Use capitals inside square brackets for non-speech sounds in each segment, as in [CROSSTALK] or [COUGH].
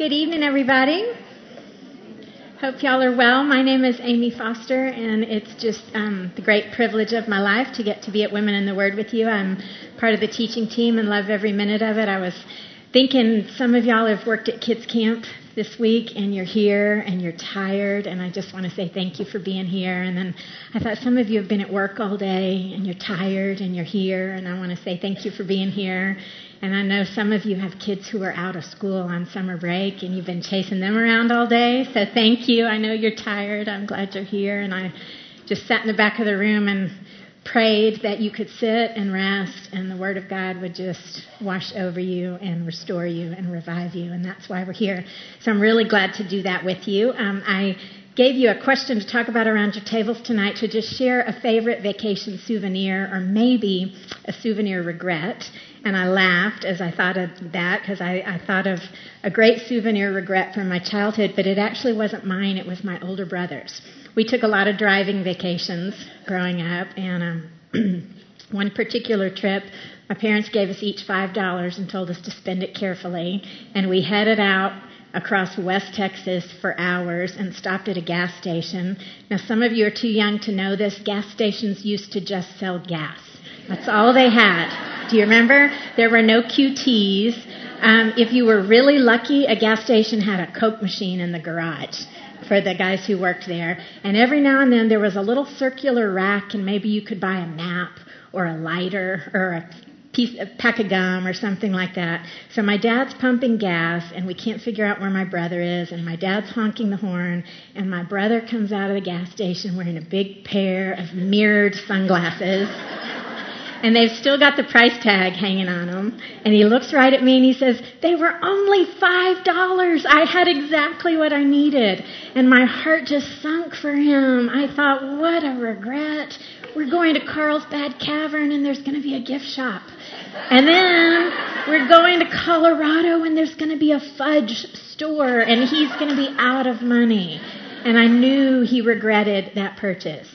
Good evening, everybody. Hope y'all are well. My name is Amy Foster, and it's just um, the great privilege of my life to get to be at Women in the Word with you. I'm part of the teaching team and love every minute of it. I was thinking some of y'all have worked at kids camp this week and you're here and you're tired and I just want to say thank you for being here and then I thought some of you have been at work all day and you're tired and you're here and I want to say thank you for being here and I know some of you have kids who are out of school on summer break and you've been chasing them around all day so thank you I know you're tired I'm glad you're here and I just sat in the back of the room and prayed that you could sit and rest and the Word of God would just wash over you and restore you and revive you. And that's why we're here. So I'm really glad to do that with you. Um, I gave you a question to talk about around your tables tonight to just share a favorite vacation souvenir or maybe a souvenir regret. And I laughed as I thought of that because I, I thought of a great souvenir regret from my childhood, but it actually wasn't mine, it was my older brother's we took a lot of driving vacations growing up, and um, [CLEARS THROAT] one particular trip, my parents gave us each five dollars and told us to spend it carefully, and we headed out across West Texas for hours and stopped at a gas station. Now, some of you are too young to know this. Gas stations used to just sell gas. That's all they had. Do you remember? There were no QTs. Um, if you were really lucky, a gas station had a Coke machine in the garage for the guys who worked there. And every now and then there was a little circular rack, and maybe you could buy a map or a lighter or a piece, a pack of gum or something like that. So my dad's pumping gas, and we can't figure out where my brother is, and my dad's honking the horn, and my brother comes out of the gas station wearing a big pair of mirrored sunglasses and they've still got the price tag hanging on them. And he looks right at me and he says, They were only $5. I had exactly what I needed. And my heart just sunk for him. I thought, What a regret. We're going to Carlsbad Cavern and there's going to be a gift shop. And then we're going to Colorado and there's going to be a fudge store and he's going to be out of money. And I knew he regretted that purchase.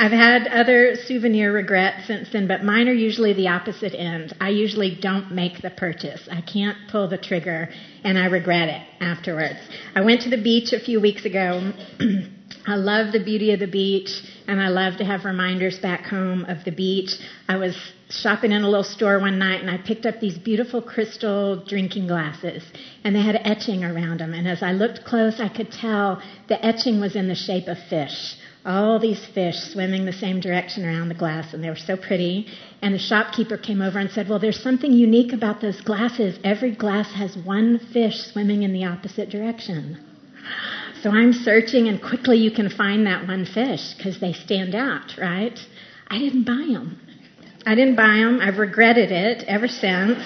I've had other souvenir regrets since then, but mine are usually the opposite end. I usually don't make the purchase. I can't pull the trigger, and I regret it afterwards. I went to the beach a few weeks ago. [CLEARS THROAT] I love the beauty of the beach, and I love to have reminders back home of the beach. I was shopping in a little store one night, and I picked up these beautiful crystal drinking glasses, and they had etching around them. And as I looked close, I could tell the etching was in the shape of fish all these fish swimming the same direction around the glass, and they were so pretty. And the shopkeeper came over and said, Well, there's something unique about those glasses. Every glass has one fish swimming in the opposite direction. So I'm searching, and quickly you can find that one fish because they stand out, right? I didn't buy them. I didn't buy them. I've regretted it ever since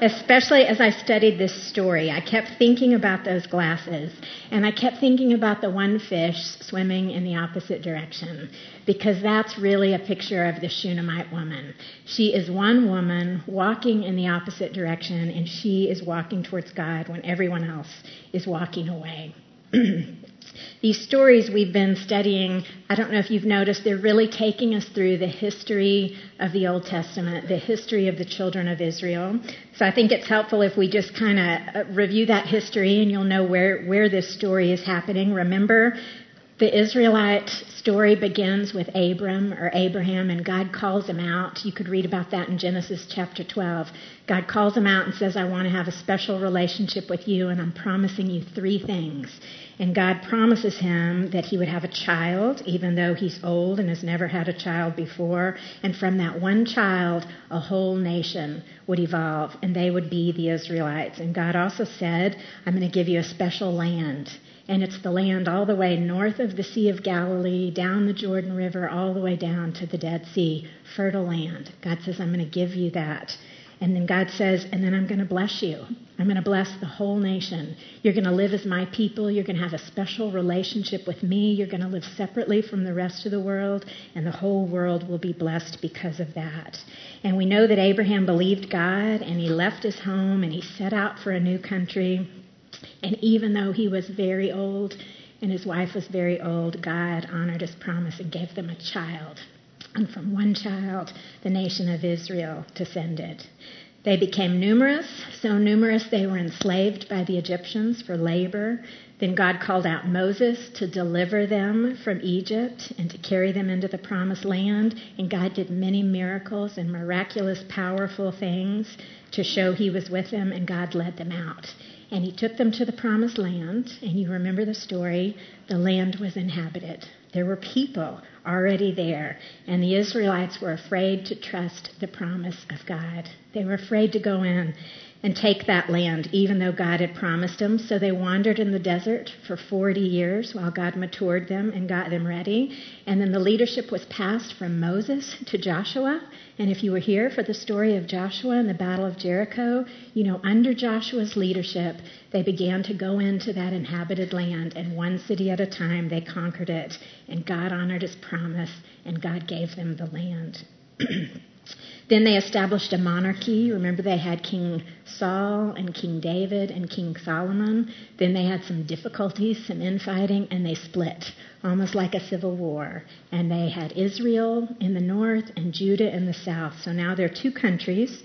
especially as I studied this story. I kept thinking about those glasses, and I kept thinking about the one fish swimming in the opposite direction, because that's really a picture of the Shunammite woman. She is one woman walking in the opposite direction, and she is walking towards God when everyone else is walking away. [CLEARS THROAT] These stories we've been studying, I don't know if you've noticed, they're really taking us through the history of the Old Testament, the history of the children of Israel. So I think it's helpful if we just kind of uh, review that history and you'll know where, where this story is happening. Remember, the Israelite story begins with Abram or Abraham, and God calls him out. You could read about that in Genesis chapter 12. God calls him out and says, I want to have a special relationship with you, and I'm promising you three things. And God promises him that he would have a child, even though he's old and has never had a child before. And from that one child, a whole nation would evolve, and they would be the Israelites. And God also said, I'm going to give you a special land and it's the land all the way north of the Sea of Galilee, down the Jordan River, all the way down to the Dead Sea. Fertile land. God says, I'm going to give you that. And then God says, and then I'm going to bless you. I'm going to bless the whole nation. You're going to live as my people. You're going to have a special relationship with me. You're going to live separately from the rest of the world, and the whole world will be blessed because of that. And we know that Abraham believed God, and he left his home, and he set out for a new country. And even though he was very old and his wife was very old, God honored his promise and gave them a child. And from one child, the nation of Israel descended. They became numerous, so numerous they were enslaved by the Egyptians for labor. Then God called out Moses to deliver them from Egypt and to carry them into the promised land. And God did many miracles and miraculous, powerful things to show he was with them, and God led them out. And he took them to the promised land, and you remember the story the land was inhabited. There were people already there, and the Israelites were afraid to trust the promise of God. They were afraid to go in and take that land, even though God had promised them. So they wandered in the desert for 40 years while God matured them and got them ready. And then the leadership was passed from Moses to Joshua. And if you were here for the story of Joshua and the Battle of Jericho, you know, under Joshua's leadership, they began to go into that inhabited land, and one city at a time they conquered it. And God honored his promise, and God gave them the land. [CLEARS THROAT] Then they established a monarchy. Remember, they had King Saul and King David and King Solomon. Then they had some difficulties, some infighting, and they split, almost like a civil war. And they had Israel in the north and Judah in the south. So now there are two countries.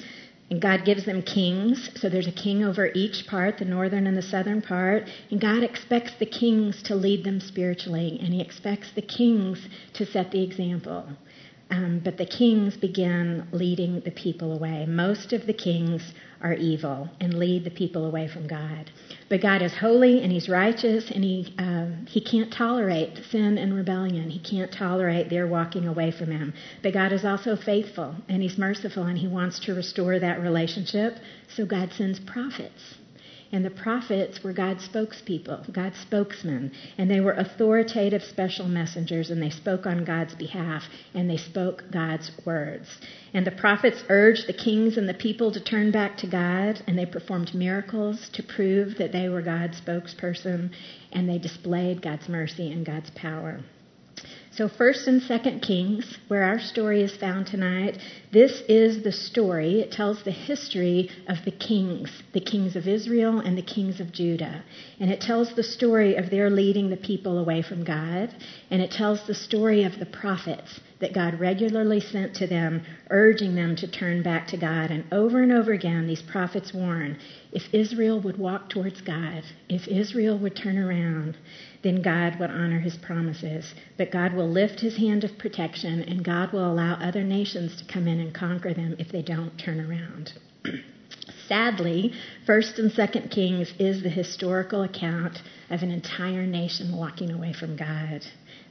And God gives them kings. So there's a king over each part, the northern and the southern part. And God expects the kings to lead them spiritually. And He expects the kings to set the example. Um, but the kings begin leading the people away. Most of the kings are evil and lead the people away from God. But God is holy and He's righteous, and He uh, He can't tolerate sin and rebellion. He can't tolerate their walking away from Him. But God is also faithful and He's merciful, and He wants to restore that relationship. So God sends prophets and the prophets were God's spokespeople, God's spokesmen. And they were authoritative special messengers, and they spoke on God's behalf, and they spoke God's words. And the prophets urged the kings and the people to turn back to God, and they performed miracles to prove that they were God's spokesperson, and they displayed God's mercy and God's power. So, first and second Kings, where our story is found tonight, this is the story. It tells the history of the kings, the kings of Israel and the kings of Judah. And it tells the story of their leading the people away from God. And it tells the story of the prophets that God regularly sent to them, urging them to turn back to God. And over and over again, these prophets warn if Israel would walk towards God, if Israel would turn around, then God would honor his promises. But God will lift his hand of protection, and God will allow other nations to come in and conquer them if they don't turn around. [CLEARS THROAT] Sadly, 1st and 2nd Kings is the historical account of an entire nation walking away from God.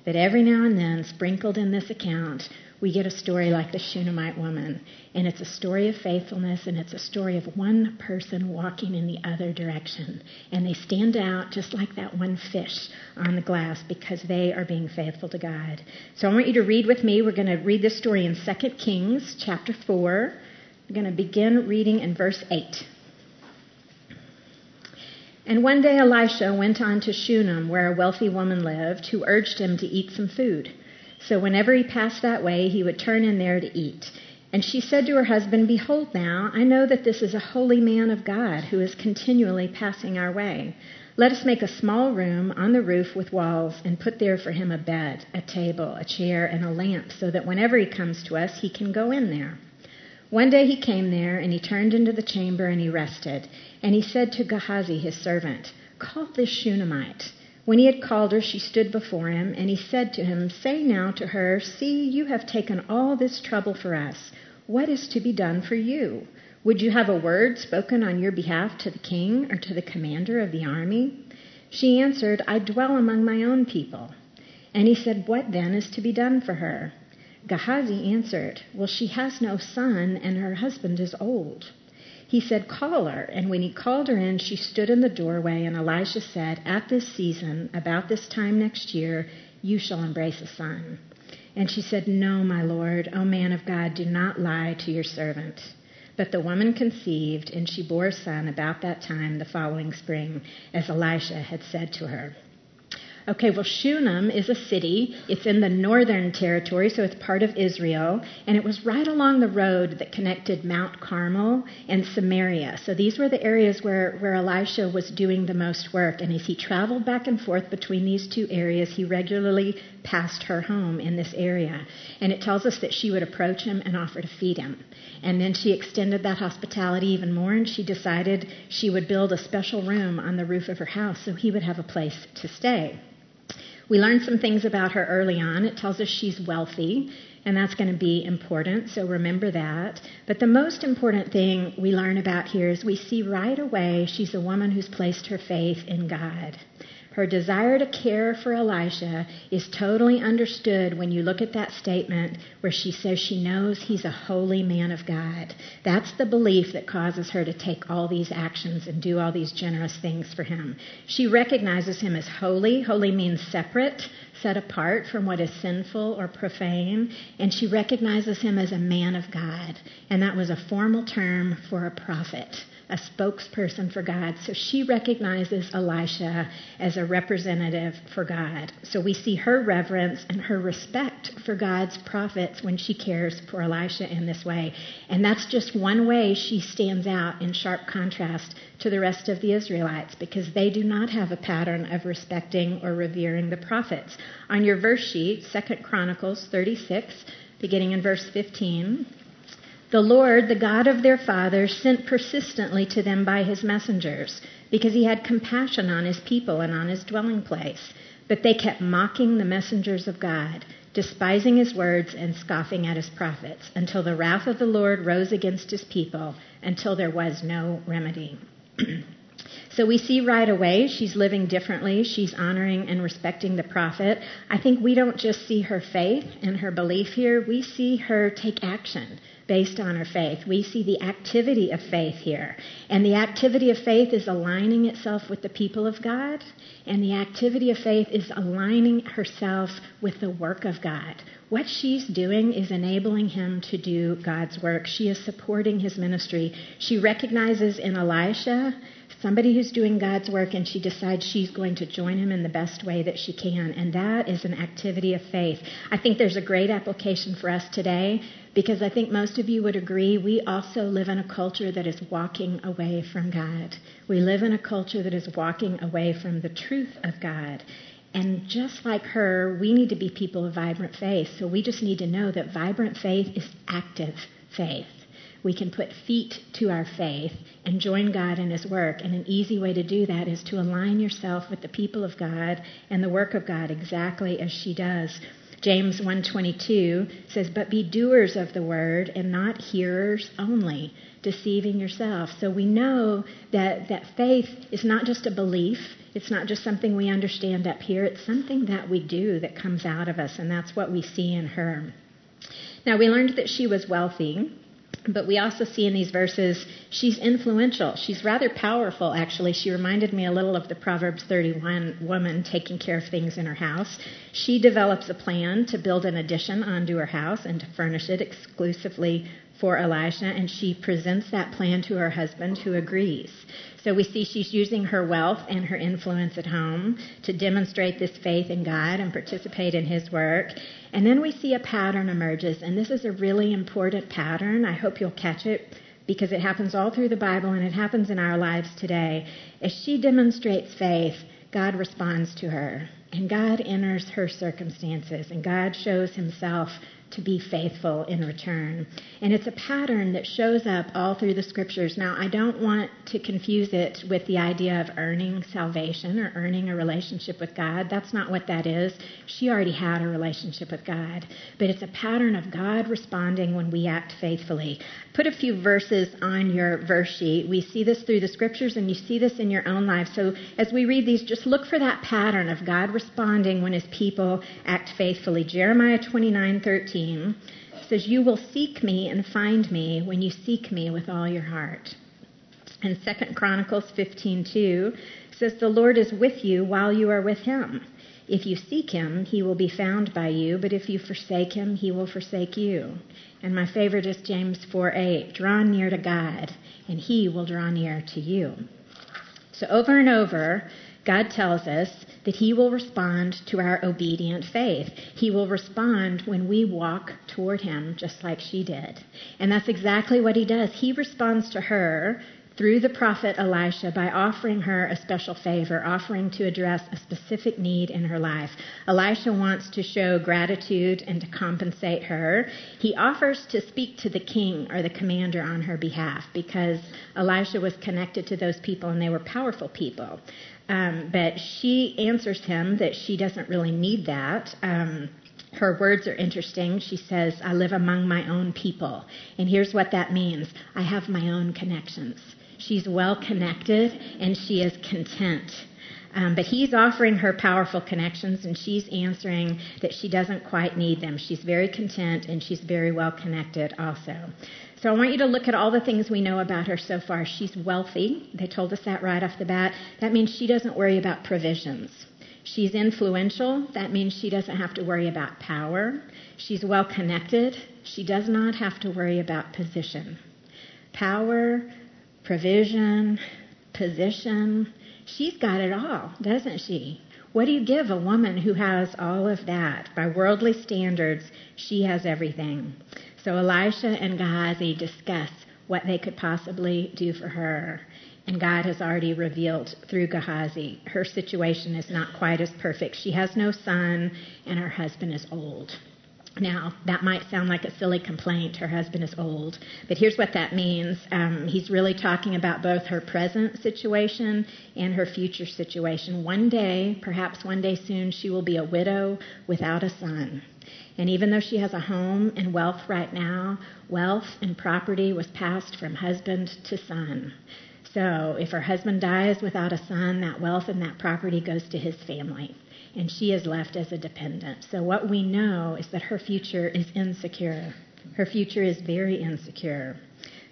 But every now and then, sprinkled in this account, we get a story like the Shunammite woman. And it's a story of faithfulness, and it's a story of one person walking in the other direction. And they stand out just like that one fish on the glass because they are being faithful to God. So I want you to read with me. We're going to read this story in 2 Kings chapter 4. We're going to begin reading in verse 8. And one day Elisha went on to Shunem, where a wealthy woman lived, who urged him to eat some food. So whenever he passed that way, he would turn in there to eat. And she said to her husband, Behold, now, I know that this is a holy man of God who is continually passing our way. Let us make a small room on the roof with walls and put there for him a bed, a table, a chair, and a lamp, so that whenever he comes to us, he can go in there. One day he came there, and he turned into the chamber and he rested. And he said to Gehazi, his servant, Call this Shunammite. When he had called her, she stood before him, and he said to him, Say now to her, See, you have taken all this trouble for us. What is to be done for you? Would you have a word spoken on your behalf to the king or to the commander of the army? She answered, I dwell among my own people. And he said, What then is to be done for her? Gehazi answered, Well, she has no son, and her husband is old. He said, Call her. And when he called her in, she stood in the doorway, and Elisha said, At this season, about this time next year, you shall embrace a son. And she said, No, my lord, O man of God, do not lie to your servant. But the woman conceived, and she bore a son about that time the following spring, as Elisha had said to her. Okay, well, Shunem is a city. It's in the northern territory, so it's part of Israel. And it was right along the road that connected Mount Carmel and Samaria. So these were the areas where, where Elisha was doing the most work. And as he traveled back and forth between these two areas, he regularly passed her home in this area. And it tells us that she would approach him and offer to feed him. And then she extended that hospitality even more, and she decided she would build a special room on the roof of her house so he would have a place to stay. We learned some things about her early on. It tells us she's wealthy, and that's going to be important, so remember that. But the most important thing we learn about here is we see right away she's a woman who's placed her faith in God. Her desire to care for Elisha is totally understood when you look at that statement where she says she knows he's a holy man of God. That's the belief that causes her to take all these actions and do all these generous things for him. She recognizes him as holy. Holy means separate, set apart from what is sinful or profane. And she recognizes him as a man of God. And that was a formal term for a prophet a spokesperson for God. So she recognizes Elisha as a representative for God. So we see her reverence and her respect for God's prophets when she cares for Elisha in this way. And that's just one way she stands out in sharp contrast to the rest of the Israelites because they do not have a pattern of respecting or revering the prophets. On your verse sheet, 2 Chronicles 36, beginning in verse 15, the Lord, the God of their fathers, sent persistently to them by his messengers, because he had compassion on his people and on his dwelling place. But they kept mocking the messengers of God, despising his words and scoffing at his prophets, until the wrath of the Lord rose against his people, until there was no remedy. [CLEARS THROAT] So we see right away she's living differently. She's honoring and respecting the prophet. I think we don't just see her faith and her belief here, we see her take action based on her faith. We see the activity of faith here. And the activity of faith is aligning itself with the people of God, and the activity of faith is aligning herself with the work of God. What she's doing is enabling him to do God's work. She is supporting his ministry. She recognizes in Elisha somebody who's doing God's work and she decides she's going to join him in the best way that she can. And that is an activity of faith. I think there's a great application for us today because I think most of you would agree we also live in a culture that is walking away from God. We live in a culture that is walking away from the truth of God. And just like her, we need to be people of vibrant faith. So we just need to know that vibrant faith is active faith we can put feet to our faith and join God in His work. And an easy way to do that is to align yourself with the people of God and the work of God exactly as she does. James 1:22 says, "But be doers of the word and not hearers only, deceiving yourself." So we know that that faith is not just a belief, it's not just something we understand up here, it's something that we do that comes out of us, and that's what we see in her. Now we learned that she was wealthy. But we also see in these verses she's influential. She's rather powerful, actually. She reminded me a little of the Proverbs 31 woman taking care of things in her house. She develops a plan to build an addition onto her house and to furnish it exclusively for Elisha, and she presents that plan to her husband, who agrees. So we see she's using her wealth and her influence at home to demonstrate this faith in God and participate in His work. And then we see a pattern emerges, and this is a really important pattern. I hope you'll catch it because it happens all through the Bible and it happens in our lives today. As she demonstrates faith, God responds to her, and God enters her circumstances, and God shows Himself to be faithful in return. And it's a pattern that shows up all through the scriptures. Now, I don't want to confuse it with the idea of earning salvation or earning a relationship with God. That's not what that is. She already had a relationship with God. But it's a pattern of God responding when we act faithfully. Put a few verses on your verse sheet. We see this through the scriptures and you see this in your own life. So as we read these, just look for that pattern of God responding when his people act faithfully. Jeremiah 29 13 13 says, You will seek me and find me when you seek me with all your heart. And 2 Chronicles 15:2 says, The Lord is with you while you are with him. If you seek him, he will be found by you, but if you forsake him, he will forsake you. And my favorite is James 4:8, Draw near to God, and he will draw near to you. So over and over, God tells us that He will respond to our obedient faith. He will respond when we walk toward Him, just like she did. And that's exactly what He does. He responds to her through the prophet Elisha by offering her a special favor, offering to address a specific need in her life. Elisha wants to show gratitude and to compensate her. He offers to speak to the king or the commander on her behalf because Elisha was connected to those people and they were powerful people. Um, but she answers him that she doesn't really need that. Um, her words are interesting. She says, I live among my own people. And here's what that means I have my own connections. She's well connected and she is content. Um, but he's offering her powerful connections, and she's answering that she doesn't quite need them. She's very content and she's very well connected also. So I want you to look at all the things we know about her so far. She's wealthy. They told us that right off the bat. That means she doesn't worry about provisions. She's influential. That means she doesn't have to worry about power. She's well connected. She does not have to worry about position. Power, provision, position. She's got it all, doesn't she? What do you give a woman who has all of that? By worldly standards, she has everything. So Elisha and Gehazi discuss what they could possibly do for her. And God has already revealed through Gehazi her situation is not quite as perfect. She has no son, and her husband is old. Now, that might sound like a silly complaint. Her husband is old. But here's what that means um, he's really talking about both her present situation and her future situation. One day, perhaps one day soon, she will be a widow without a son. And even though she has a home and wealth right now, wealth and property was passed from husband to son. So if her husband dies without a son, that wealth and that property goes to his family and she is left as a dependent. So, what we know is that her future is insecure. Her future is very insecure.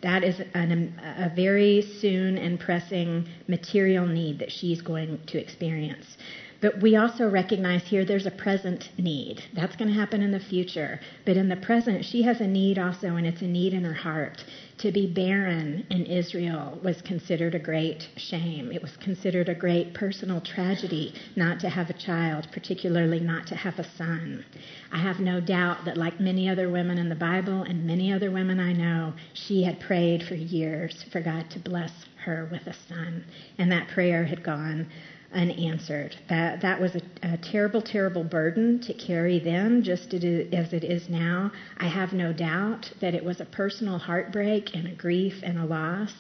That is an, a very soon and pressing material need that she's going to experience. But we also recognize here there's a present need. That's going to happen in the future. But in the present, she has a need also, and it's a need in her heart. To be barren in Israel was considered a great shame. It was considered a great personal tragedy not to have a child, particularly not to have a son. I have no doubt that, like many other women in the Bible and many other women I know, she had prayed for years for God to bless her with a son. And that prayer had gone unanswered. That, that was a, a terrible, terrible burden to carry then, just as it is now. I have no doubt that it was a personal heartbreak and a grief and a loss.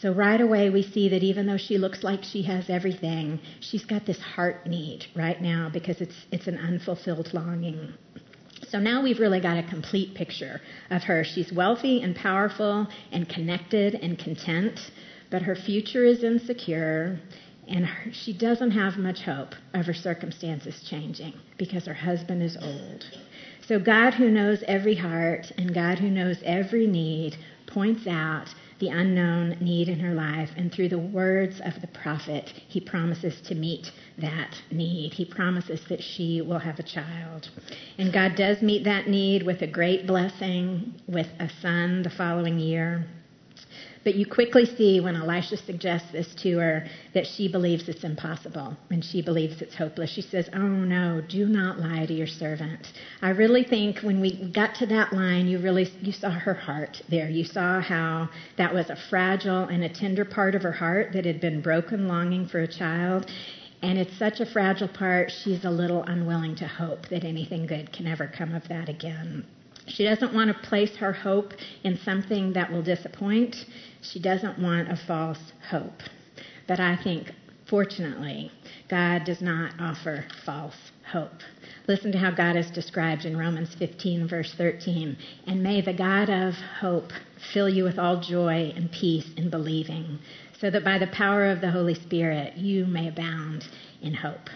So right away we see that even though she looks like she has everything, she's got this heart need right now because it's it's an unfulfilled longing. So now we've really got a complete picture of her. She's wealthy and powerful and connected and content, but her future is insecure and she doesn't have much hope of her circumstances changing because her husband is old. So, God, who knows every heart and God, who knows every need, points out the unknown need in her life, and through the words of the prophet, he promises to meet that need. He promises that she will have a child. And God does meet that need with a great blessing, with a son the following year. But you quickly see when Elisha suggests this to her that she believes it's impossible and she believes it's hopeless. She says, Oh no, do not lie to your servant. I really think when we got to that line, you really you saw her heart there. You saw how that was a fragile and a tender part of her heart that had been broken longing for a child. And it's such a fragile part, she's a little unwilling to hope that anything good can ever come of that again. She doesn't want to place her hope in something that will disappoint. She doesn't want a false hope. But I think, fortunately, God does not offer false hope. Listen to how God is described in Romans 15, verse 13. And may the God of hope fill you with all joy and peace in believing, so that by the power of the Holy Spirit you may abound in hope.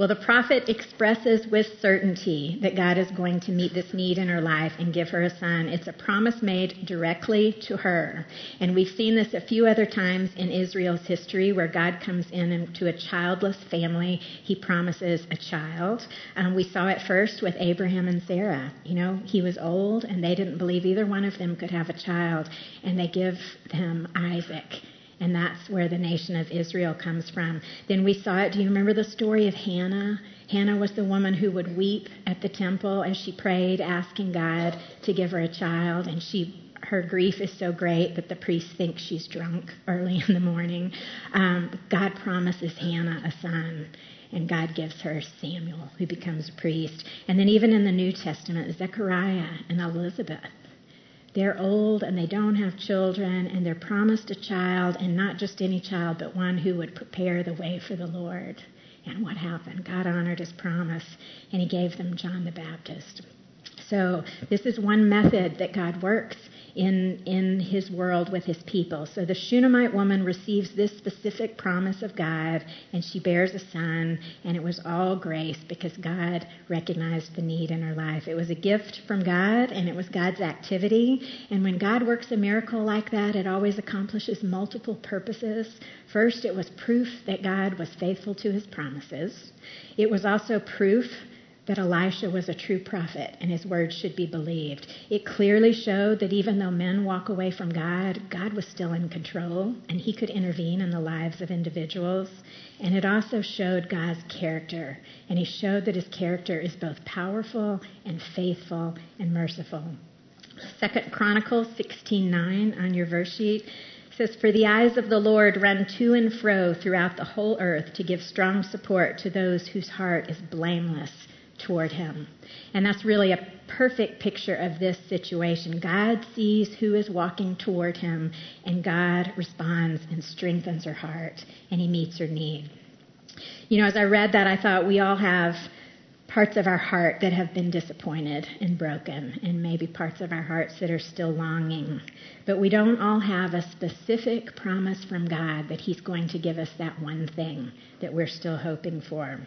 Well, the prophet expresses with certainty that God is going to meet this need in her life and give her a son. It's a promise made directly to her. And we've seen this a few other times in Israel's history where God comes in into a childless family. He promises a child. Um, we saw it first with Abraham and Sarah. You know, he was old and they didn't believe either one of them could have a child. And they give them Isaac And that's where the nation of Israel comes from. Then we saw it. Do you remember the story of Hannah? Hannah was the woman who would weep at the temple as she prayed, asking God to give her a child. And she her grief is so great that the priest thinks she's drunk early in the morning. Um, God promises Hannah a son, and God gives her Samuel, who becomes a priest. And then, even in the New Testament, Zechariah and Elizabeth. They're old and they don't have children, and they're promised a child, and not just any child, but one who would prepare the way for the Lord. And what happened? God honored his promise, and he gave them John the Baptist. So, this is one method that God works in, in his world with his people. So the Shunammite woman receives this specific promise of God, and she bears a son, and it was all grace because God recognized the need in her life. It was a gift from God, and it was God's activity. And when God works a miracle like that, it always accomplishes multiple purposes. First, it was proof that God was faithful to his promises. It was also proof that Elisha was a true prophet and his words should be believed. It clearly showed that even though men walk away from God, God was still in control and he could intervene in the lives of individuals. And it also showed God's character. And he showed that his character is both powerful and faithful and merciful. Second Chronicles 16:9 on your verse sheet says, For the eyes of the Lord run to and fro throughout the whole earth to give strong support to those whose heart is blameless toward him. And that's really a perfect picture of this situation. God sees who is walking toward him, and God responds and strengthens her heart, and he meets her need. You know, as I read that, I thought we all have parts of our heart that have been disappointed and broken, and maybe parts of our hearts that are still longing. But we don't all have a specific promise from God that He's going to give us that one thing that we're still hoping for.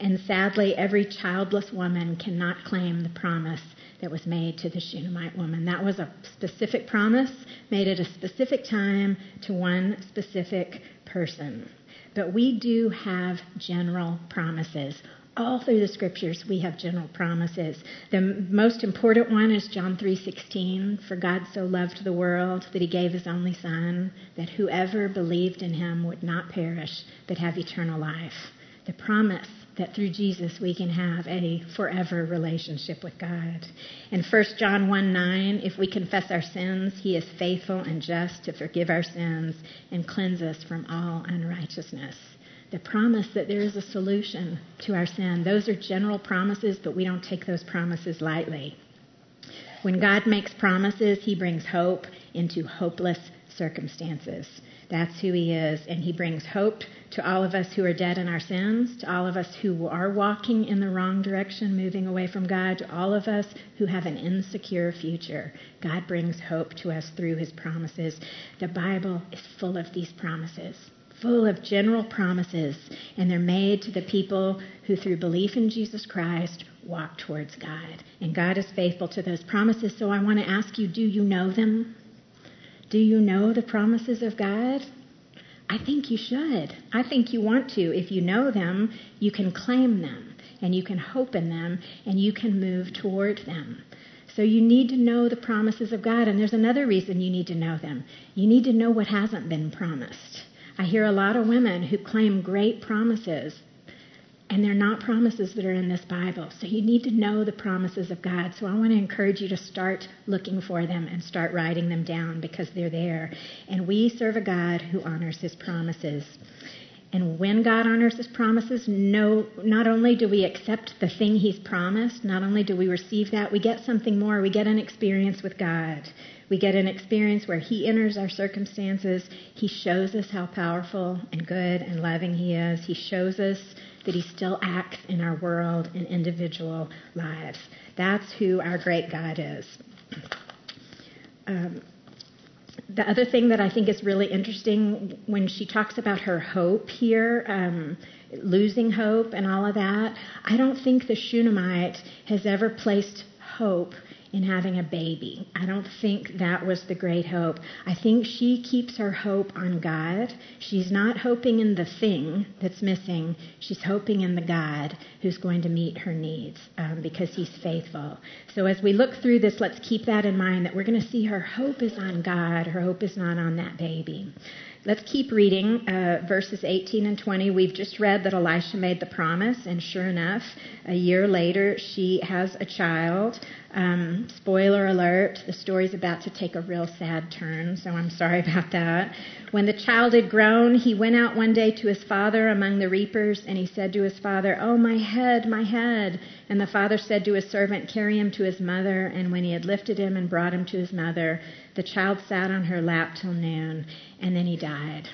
And sadly, every childless woman cannot claim the promise that was made to the Shunammite woman. That was a specific promise made at a specific time to one specific person. But we do have general promises. All through the scriptures we have general promises. The most important one is John 3:16, for God so loved the world that he gave his only son that whoever believed in him would not perish but have eternal life. The promise that through Jesus we can have a forever relationship with God. In 1 John 1 9, if we confess our sins, he is faithful and just to forgive our sins and cleanse us from all unrighteousness. The promise that there is a solution to our sin. Those are general promises, but we don't take those promises lightly. When God makes promises, he brings hope into hopeless circumstances. That's who He is. And He brings hope to all of us who are dead in our sins, to all of us who are walking in the wrong direction, moving away from God, to all of us who have an insecure future. God brings hope to us through His promises. The Bible is full of these promises. Full of general promises, and they're made to the people who, through belief in Jesus Christ, walk towards God. And God is faithful to those promises. So I want to ask you do you know them? Do you know the promises of God? I think you should. I think you want to. If you know them, you can claim them and you can hope in them and you can move toward them. So you need to know the promises of God. And there's another reason you need to know them. You need to know what hasn't been promised. I hear a lot of women who claim great promises and they're not promises that are in this Bible. So you need to know the promises of God. So I want to encourage you to start looking for them and start writing them down because they're there. And we serve a God who honors his promises. And when God honors his promises, no, not only do we accept the thing he's promised, not only do we receive that, we get something more. We get an experience with God. We get an experience where he enters our circumstances. He shows us how powerful and good and loving he is. He shows us that He still acts in our world and individual lives. That's who our great God is. Um, the other thing that I think is really interesting when she talks about her hope here, um, losing hope and all of that, I don't think the Shunammite has ever placed hope in having a baby. I don't think that was the great hope. I think she keeps her hope on God. She's not hoping in the thing that's missing, she's hoping in the God who's going to meet her needs um, because he's faithful. So as we look through this, let's keep that in mind that we're going to see her hope is on God, her hope is not on that baby. Let's keep reading uh, verses 18 and 20. We've just read that Elisha made the promise, and sure enough, a year later, she has a child. Um, spoiler alert, the story's about to take a real sad turn, so I'm sorry about that. When the child had grown, he went out one day to his father among the reapers, and he said to his father, Oh, my head, my head. And the father said to his servant, Carry him to his mother. And when he had lifted him and brought him to his mother, the child sat on her lap till noon, and then he died.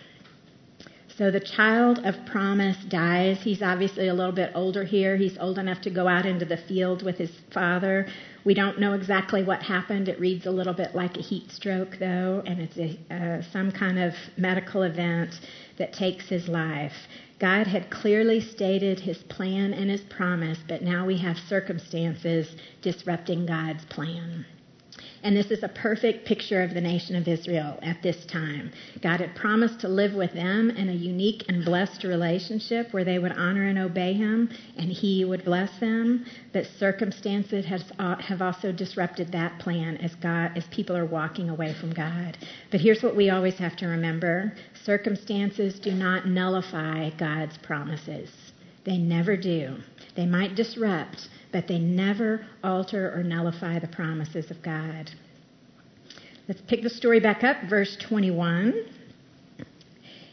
So the child of promise dies. He's obviously a little bit older here. He's old enough to go out into the field with his father. We don't know exactly what happened. It reads a little bit like a heat stroke, though, and it's a, uh, some kind of medical event that takes his life. God had clearly stated his plan and his promise, but now we have circumstances disrupting God's plan. And this is a perfect picture of the nation of Israel at this time. God had promised to live with them in a unique and blessed relationship where they would honor and obey Him and He would bless them. But circumstances has, uh, have also disrupted that plan as, God, as people are walking away from God. But here's what we always have to remember circumstances do not nullify God's promises, they never do. They might disrupt, but they never alter or nullify the promises of God. Let's pick the story back up, verse 21.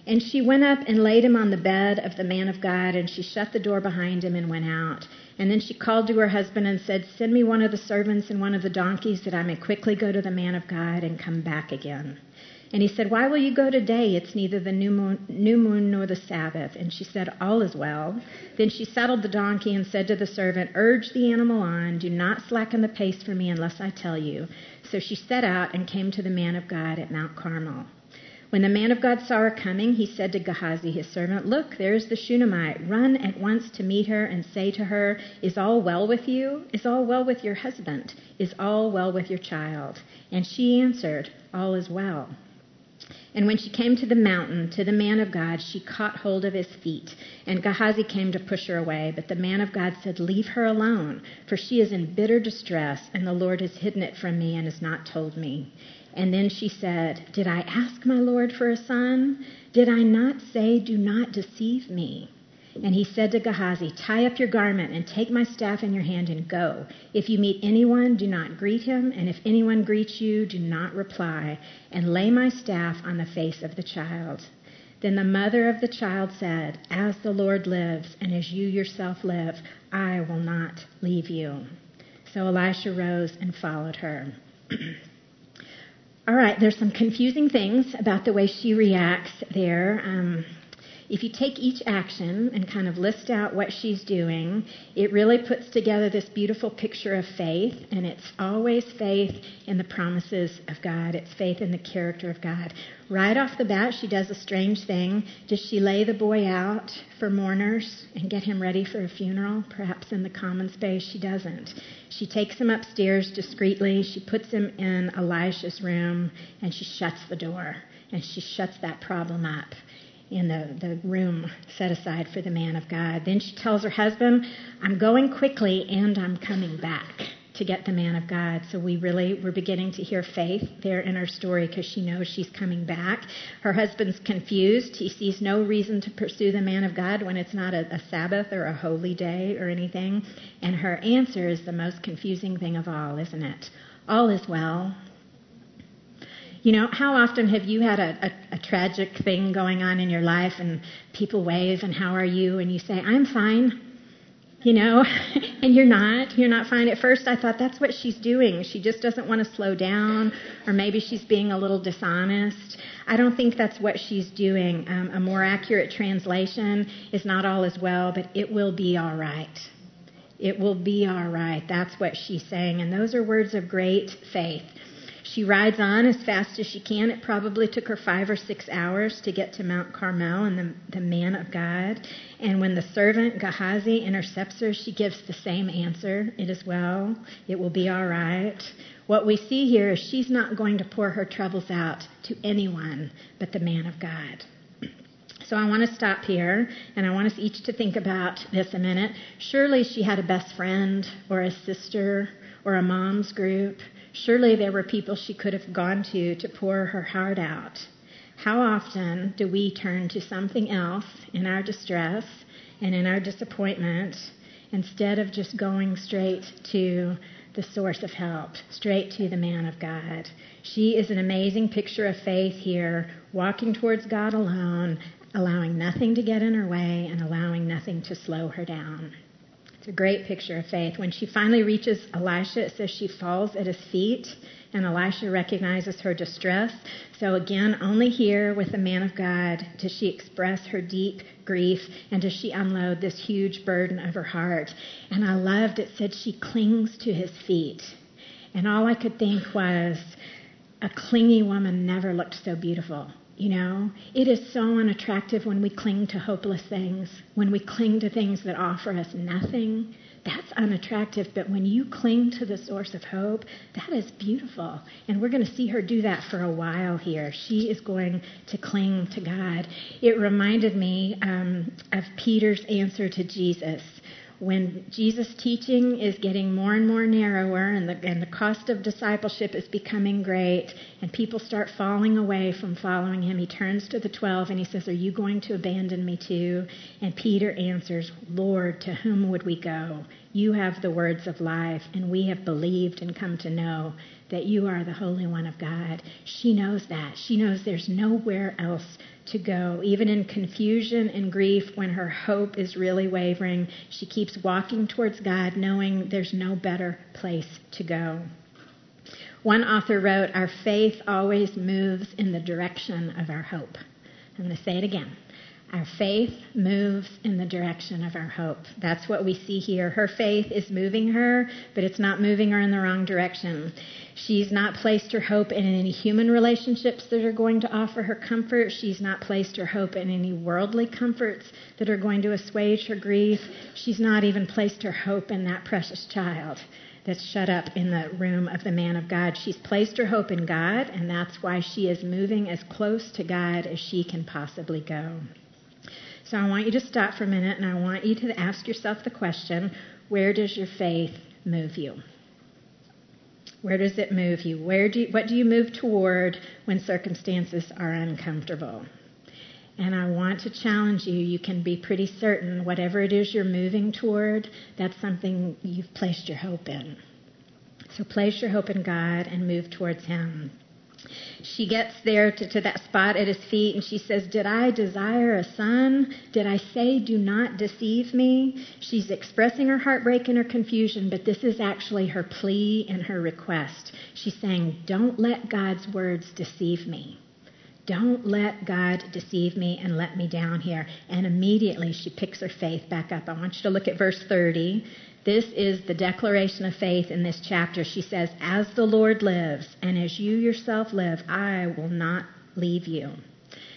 And she went up and laid him on the bed of the man of God, and she shut the door behind him and went out. And then she called to her husband and said, Send me one of the servants and one of the donkeys, that I may quickly go to the man of God and come back again. And he said, Why will you go today? It's neither the new moon, new moon nor the Sabbath. And she said, All is well. Then she saddled the donkey and said to the servant, Urge the animal on. Do not slacken the pace for me unless I tell you. So she set out and came to the man of God at Mount Carmel. When the man of God saw her coming, he said to Gehazi, his servant, Look, there is the Shunammite. Run at once to meet her and say to her, Is all well with you? Is all well with your husband? Is all well with your child? And she answered, All is well. And when she came to the mountain, to the man of God, she caught hold of his feet. And Gehazi came to push her away. But the man of God said, Leave her alone, for she is in bitter distress, and the Lord has hidden it from me and has not told me. And then she said, Did I ask my Lord for a son? Did I not say, Do not deceive me? And he said to Gehazi, Tie up your garment and take my staff in your hand and go. If you meet anyone, do not greet him, and if anyone greets you, do not reply, and lay my staff on the face of the child. Then the mother of the child said, As the Lord lives, and as you yourself live, I will not leave you. So Elisha rose and followed her. [CLEARS THROAT] All right, there's some confusing things about the way she reacts there. Um, if you take each action and kind of list out what she's doing, it really puts together this beautiful picture of faith, and it's always faith in the promises of God. It's faith in the character of God. Right off the bat, she does a strange thing. Does she lay the boy out for mourners and get him ready for a funeral? Perhaps in the common space, she doesn't. She takes him upstairs discreetly, she puts him in Elisha's room, and she shuts the door. And she shuts that problem up in the, the room set aside for the man of God. Then she tells her husband, I'm going quickly and I'm coming back to get the man of God. So we really we're beginning to hear faith there in her story because she knows she's coming back. Her husband's confused. He sees no reason to pursue the man of God when it's not a, a Sabbath or a holy day or anything. And her answer is the most confusing thing of all, isn't it? All is well. You know, how often have you had a, a, a, tragic thing going on in your life and people wave and how are you? And you say, I'm fine. You know, [LAUGHS] and you're not. You're not fine. At first, I thought that's what she's doing. She just doesn't want to slow down, or maybe she's being a little dishonest. I don't think that's what she's doing. Um, a more accurate translation is not all as well, but it will be all right. It will be all right. That's what she's saying. And those are words of great faith. She rides on as fast as she can. It probably took her five or six hours to get to Mount Carmel and the, the man of God. And when the servant Gehazi intercepts her, she gives the same answer. It is well. It will be all right. What we see here is she's not going to pour her troubles out to anyone but the man of God. So I want to stop here and I want us each to think about this a minute. Surely she had a best friend or a sister or a mom's group Surely there were people she could have gone to to pour her heart out. How often do we turn to something else in our distress and in our disappointment instead of just going straight to the source of help, straight to the man of God? She is an amazing picture of faith here, walking towards God alone, allowing nothing to get in her way and allowing nothing to slow her down. It's a great picture of faith. When she finally reaches Elisha, it says she falls at his feet, and Elisha recognizes her distress. So, again, only here with the man of God does she express her deep grief and does she unload this huge burden of her heart. And I loved it said she clings to his feet. And all I could think was, a clingy woman never looked so beautiful. You know, it is so unattractive when we cling to hopeless things, when we cling to things that offer us nothing. That's unattractive, but when you cling to the source of hope, that is beautiful. And we're going to see her do that for a while here. She is going to cling to God. It reminded me um, of Peter's answer to Jesus when Jesus' teaching is getting more and more narrower and the, and the cost of discipleship is becoming great and people start falling away from following him, he turns to the twelve and he says, Are you going to abandon me too? And Peter answers, Lord, to whom would we go? You have the words of life, and we have believed and come to know that you are the Holy One of God. She knows that. She knows there's nowhere else to go. Even in confusion and grief, when her hope is really wavering, she keeps walking towards God, knowing there's no better place to go. One author wrote, Our faith always moves in the direction of our hope. I'm going to say it again. Our faith moves in the direction of our hope. That's what we see here. Her faith is moving her, but it's not moving her in the wrong direction. She's not placed her hope in any human relationships that are going to offer her comfort. She's not placed her hope in any worldly comforts that are going to assuage her grief. She's not even placed her hope in that precious child that's shut up in the room of the man of God. She's placed her hope in God, and that's why she is moving as close to God as she can possibly go. So I want you to stop for a minute and I want you to ask yourself the question where does your faith move you? Where does it move you? Where do you, what do you move toward when circumstances are uncomfortable? And I want to challenge you. You can be pretty certain whatever it is you're moving toward, that's something you've placed your hope in. So place your hope in God and move towards Him she gets there to, to, that spot at his feet and she says, Did I desire a son? Did I say, Do not deceive me? She's expressing her heartbreak and her confusion, but this is actually her plea and her request. She's saying, Don't let God's words deceive me. Don't let God deceive me and let me down here. And immediately she picks her faith back up. I want you to look at verse 30. This is the declaration of faith in this chapter. She says, As the Lord lives, and as you yourself live, I will not leave you.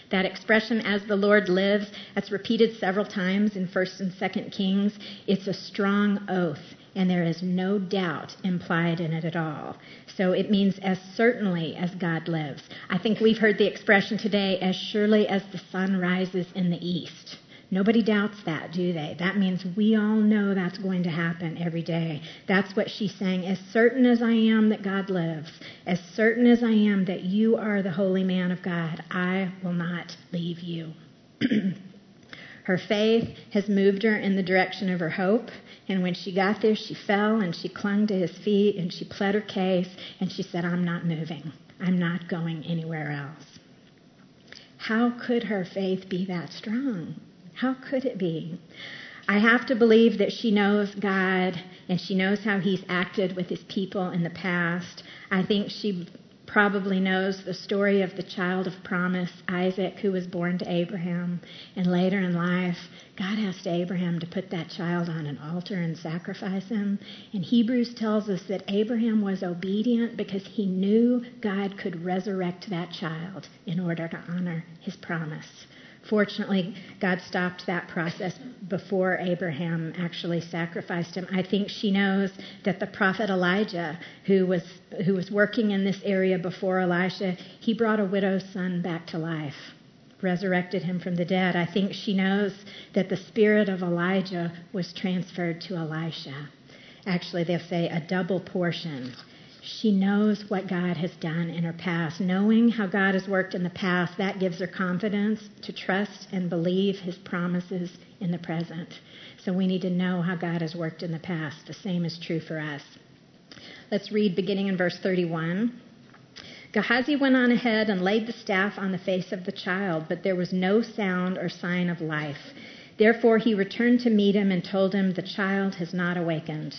That expression, as the Lord lives, that's repeated several times in 1st and 2nd Kings. It's a strong oath, and there is no doubt implied in it at all. So it means as certainly as God lives. I think we've heard the expression today, as surely as the sun rises in the east. Nobody doubts that, do they? That means we all know that's going to happen every day. That's what she's saying. As certain as I am that God lives, as certain as I am that you are the holy man of God, I will not leave you. [CLEARS THROAT] her faith has moved her in the direction of her hope. And when she got there, she fell and she clung to his feet and she pled her case and she said, I'm not moving. I'm not going anywhere else. How could her faith be that strong? How could it be? I have to believe that she knows God and she knows how He's acted with His people in the past. I think she probably knows the story of the child of promise, Isaac, who was born to Abraham. And later in life, God asked Abraham to put that child on an altar and sacrifice him. And Hebrews tells us that Abraham was obedient because he knew God could resurrect that child in order to honor his promise. Fortunately, God stopped that process before Abraham actually sacrificed him. I think she knows that the prophet Elijah, who was who was working in this area before Elisha, he brought a widow's son back to life, resurrected him from the dead. I think she knows that the spirit of Elijah was transferred to Elisha. Actually, they'll say a double portion She knows what God has done in her past. Knowing how God has worked in the past, that gives her confidence to trust and believe his promises in the present. So we need to know how God has worked in the past. The same is true for us. Let's read beginning in verse 31. Gehazi went on ahead and laid the staff on the face of the child, but there was no sound or sign of life. Therefore he returned to meet him and told him, The child has not awakened.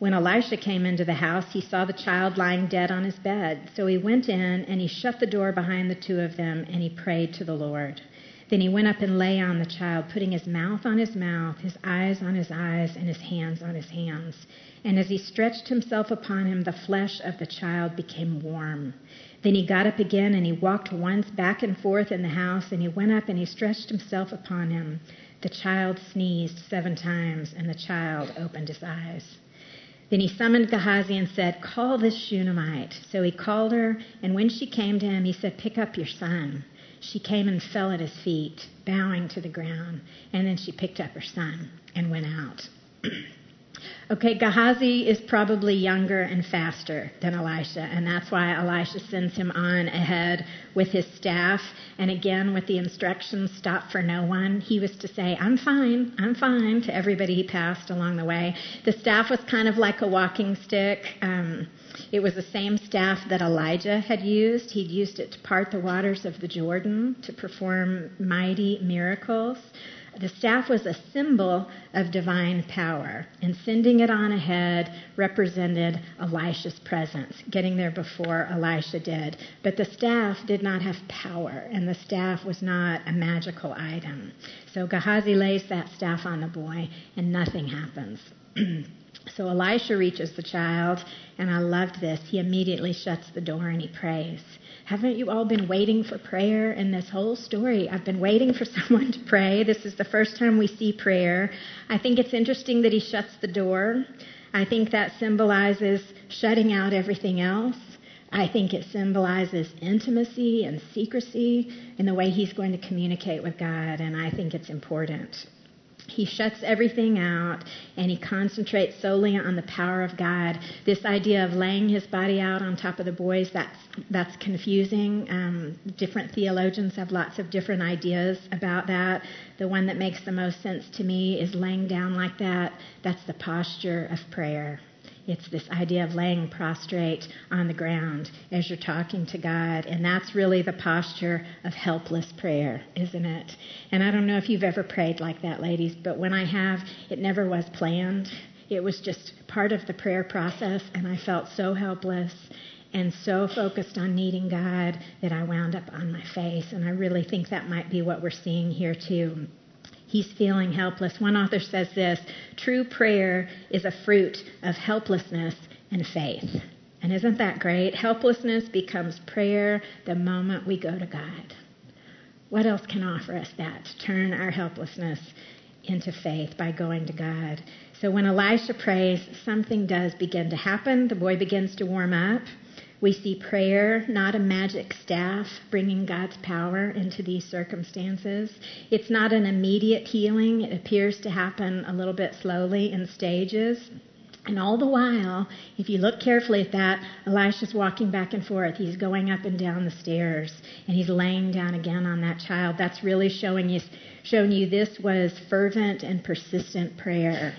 When Elisha came into the house, he saw the child lying dead on his bed. So he went in and he shut the door behind the two of them and he prayed to the Lord. Then he went up and lay on the child, putting his mouth on his mouth, his eyes on his eyes, and his hands on his hands. And as he stretched himself upon him, the flesh of the child became warm. Then he got up again and he walked once back and forth in the house, and he went up and he stretched himself upon him. The child sneezed seven times, and the child opened his eyes. Then he summoned Gehazi and said, Call this Shunammite. So he called her, and when she came to him, he said, Pick up your son. She came and fell at his feet, bowing to the ground, and then she picked up her son and went out. [CLEARS THROAT] Okay, Gehazi is probably younger and faster than Elisha, and that's why Elisha sends him on ahead with his staff. And again, with the instructions, stop for no one. He was to say, I'm fine, I'm fine, to everybody he passed along the way. The staff was kind of like a walking stick. Um, it was the same staff that Elijah had used. He'd used it to part the waters of the Jordan, to perform mighty miracles. The staff was a symbol of divine power, and sending it on ahead represented Elisha's presence, getting there before Elisha did. But the staff did not have power, and the staff was not a magical item. So Gehazi lays that staff on the boy, and nothing happens. [CLEARS THROAT] so Elisha reaches the child, and I loved this. He immediately shuts the door and he prays. Haven't you all been waiting for prayer in this whole story? I've been waiting for [LAUGHS] someone to pray. This is the first time we see prayer. I think it's interesting that he shuts the door. I think that symbolizes shutting out everything else. I think it symbolizes intimacy and secrecy in the way he's going to communicate with God, and I think it's important. He shuts everything out and he concentrates solely on the power of God. This idea of laying his body out on top of the boys, that's, that's confusing. Um, different theologians have lots of different ideas about that. The one that makes the most sense to me is laying down like that. That's the posture of prayer. It's this idea of laying prostrate on the ground as you're talking to God. And that's really the posture of helpless prayer, isn't it? And I don't know if you've ever prayed like that, ladies, but when I have, it never was planned. It was just part of the prayer process, and I felt so helpless and so focused on needing God that I wound up on my face. And I really think that might be what we're seeing here, too. He's feeling helpless. One author says this true prayer is a fruit of helplessness and faith. And isn't that great? Helplessness becomes prayer the moment we go to God. What else can offer us that? To turn our helplessness into faith by going to God. So when Elisha prays, something does begin to happen. The boy begins to warm up. We see prayer, not a magic staff, bringing God's power into these circumstances. It's not an immediate healing. It appears to happen a little bit slowly in stages. And all the while, if you look carefully at that, Elisha's walking back and forth. He's going up and down the stairs, and he's laying down again on that child. That's really showing you, showing you this was fervent and persistent prayer.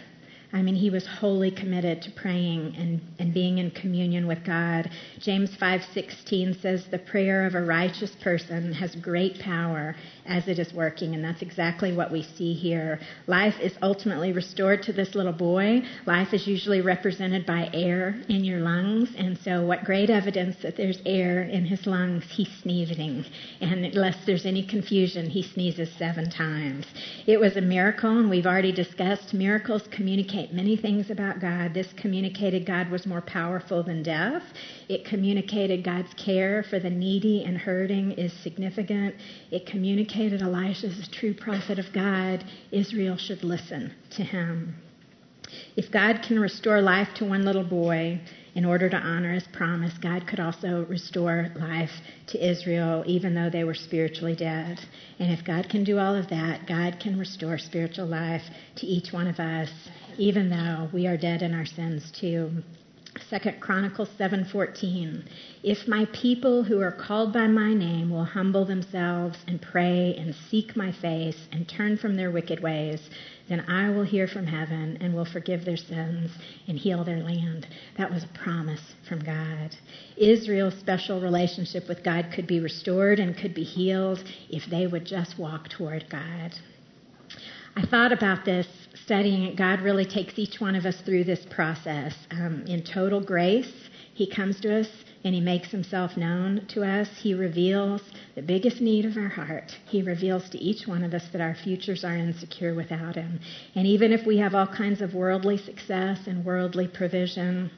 I mean, he was wholly committed to praying and, and being in communion with God. James 5:16 says the prayer of a righteous person has great power as it is working, and that's exactly what we see here. Life is ultimately restored to this little boy. Life is usually represented by air in your lungs, and so what great evidence that there's air in his lungs. He's sneezing, and unless there's any confusion, he sneezes seven times. It was a miracle, and we've already discussed miracles communicate many things about God. This communicated God was more powerful than death. It communicated God's care for the needy and hurting is significant. It communicated Elisha is a true prophet of God. Israel should listen to him. If God can restore life to one little boy, in order to honor his promise, God could also restore life to Israel, even though they were spiritually dead. And if God can do all of that, God can restore spiritual life to each one of us, even though we are dead in our sins too. Second Chronicles 7:14 If my people who are called by my name will humble themselves and pray and seek my face and turn from their wicked ways then I will hear from heaven and will forgive their sins and heal their land. That was a promise from God. Israel's special relationship with God could be restored and could be healed if they would just walk toward God. I thought about this studying it. God really takes each one of us through this process. Um, in total grace, He comes to us and He makes Himself known to us. He reveals the biggest need of our heart. He reveals to each one of us that our futures are insecure without Him. And even if we have all kinds of worldly success and worldly provision,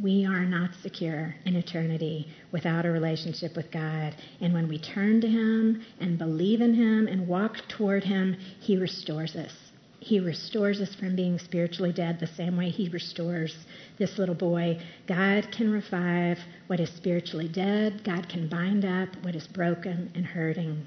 we are not secure in eternity without a relationship with God. And when we turn to Him and believe in Him and walk toward Him, He restores us. He restores us from being spiritually dead the same way He restores this little boy. God can revive what is spiritually dead, God can bind up what is broken and hurting.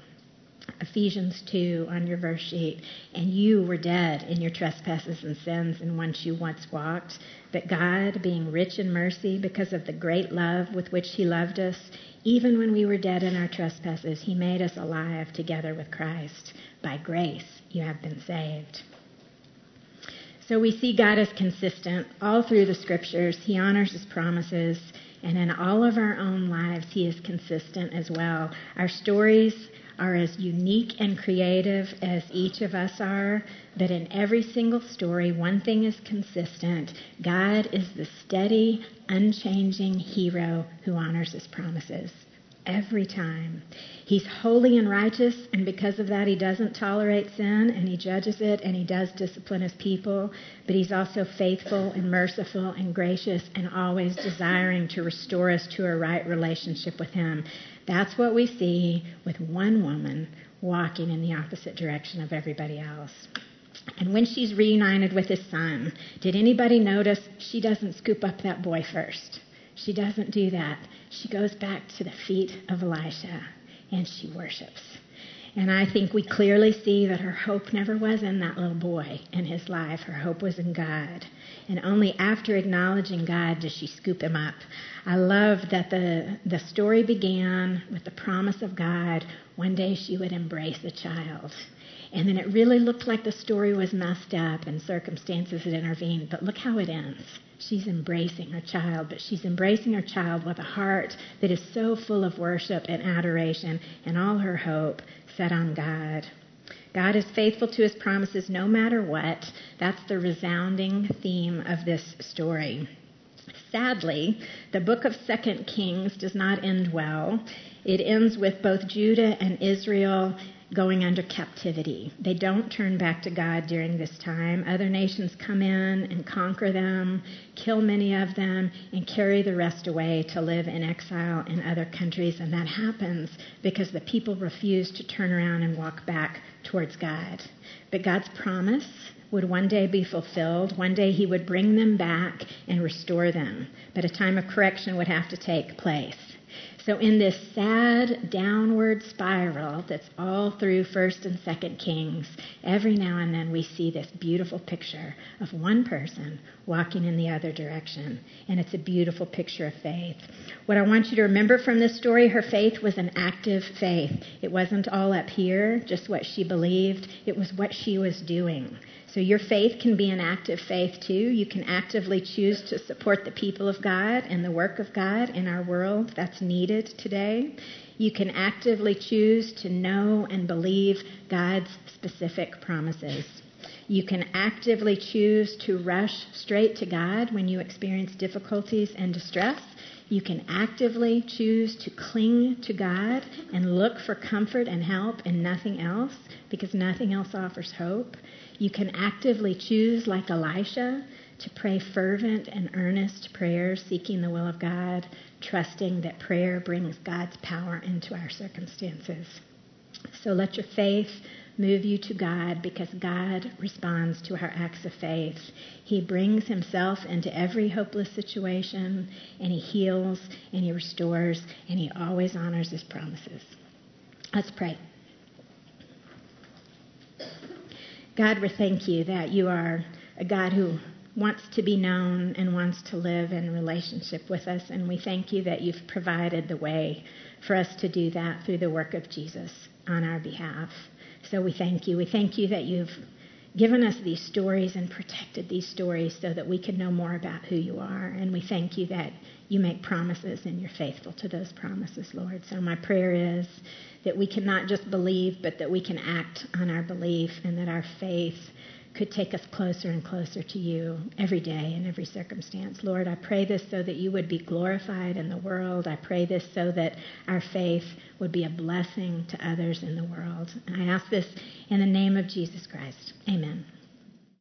Ephesians 2 on your verse sheet. And you were dead in your trespasses and sins in which you once walked. But God, being rich in mercy because of the great love with which He loved us, even when we were dead in our trespasses, He made us alive together with Christ. By grace you have been saved. So we see God as consistent all through the scriptures. He honors His promises. And in all of our own lives, He is consistent as well. Our stories are as unique and creative as each of us are, but in every single story, one thing is consistent God is the steady, unchanging hero who honors his promises. Every time. He's holy and righteous, and because of that, he doesn't tolerate sin and he judges it and he does discipline his people. But he's also faithful and merciful and gracious and always desiring to restore us to a right relationship with him. That's what we see with one woman walking in the opposite direction of everybody else. And when she's reunited with his son, did anybody notice she doesn't scoop up that boy first? She doesn't do that. She goes back to the feet of Elisha and she worships. And I think we clearly see that her hope never was in that little boy and his life. Her hope was in God. And only after acknowledging God does she scoop him up. I love that the, the story began with the promise of God one day she would embrace a child. And then it really looked like the story was messed up and circumstances had intervened. But look how it ends. She's embracing her child, but she's embracing her child with a heart that is so full of worship and adoration and all her hope set on God. God is faithful to his promises no matter what. That's the resounding theme of this story. Sadly, the book of Second Kings does not end well. It ends with both Judah and Israel going under captivity. They don't turn back to God during this time. Other nations come in and conquer them, kill many of them, and carry the rest away to live in exile in other countries. And that happens because the people refuse to turn around and walk back towards God. But God's promise would one day be fulfilled. One day he would bring them back and restore them. But a time of correction would have to take place. So, in this sad downward spiral that's all through 1st and 2nd Kings, every now and then we see this beautiful picture of one person walking in the other direction. And it's a beautiful picture of faith. What I want you to remember from this story her faith was an active faith. It wasn't all up here, just what she believed, it was what she was doing. So your faith can be an active faith too. You can actively choose to support the people of God and the work of God in our world that's needed today. You can actively choose to know and believe God's specific promises. You can actively choose to rush straight to God when you experience difficulties and distress. You can actively choose to cling to God and look for comfort and help in nothing else because nothing else offers hope. You can actively choose, like Elisha, to pray fervent and earnest prayers, seeking the will of God, trusting that prayer brings God's power into our circumstances. So let your faith move you to God because God responds to our acts of faith. He brings Himself into every hopeless situation, and He heals, and He restores, and He always honors His promises. Let's pray. God, we thank you that you are a God who wants to be known and wants to live in relationship with us. And we thank you that you've provided the way for us to do that through the work of Jesus on our behalf. So we thank you. We thank you that you've given us these stories and protected these stories so that we can know more about who you are. And we thank you that you make promises and you're faithful to those promises, Lord. So my prayer is that we can not just believe, but that we can act on our belief and that our faith could take us closer and closer to you every day in every circumstance. Lord, I pray this so that you would be glorified in the world. I pray this so that our faith would be a blessing to others in the world. I ask this in the name of Jesus Christ. Amen.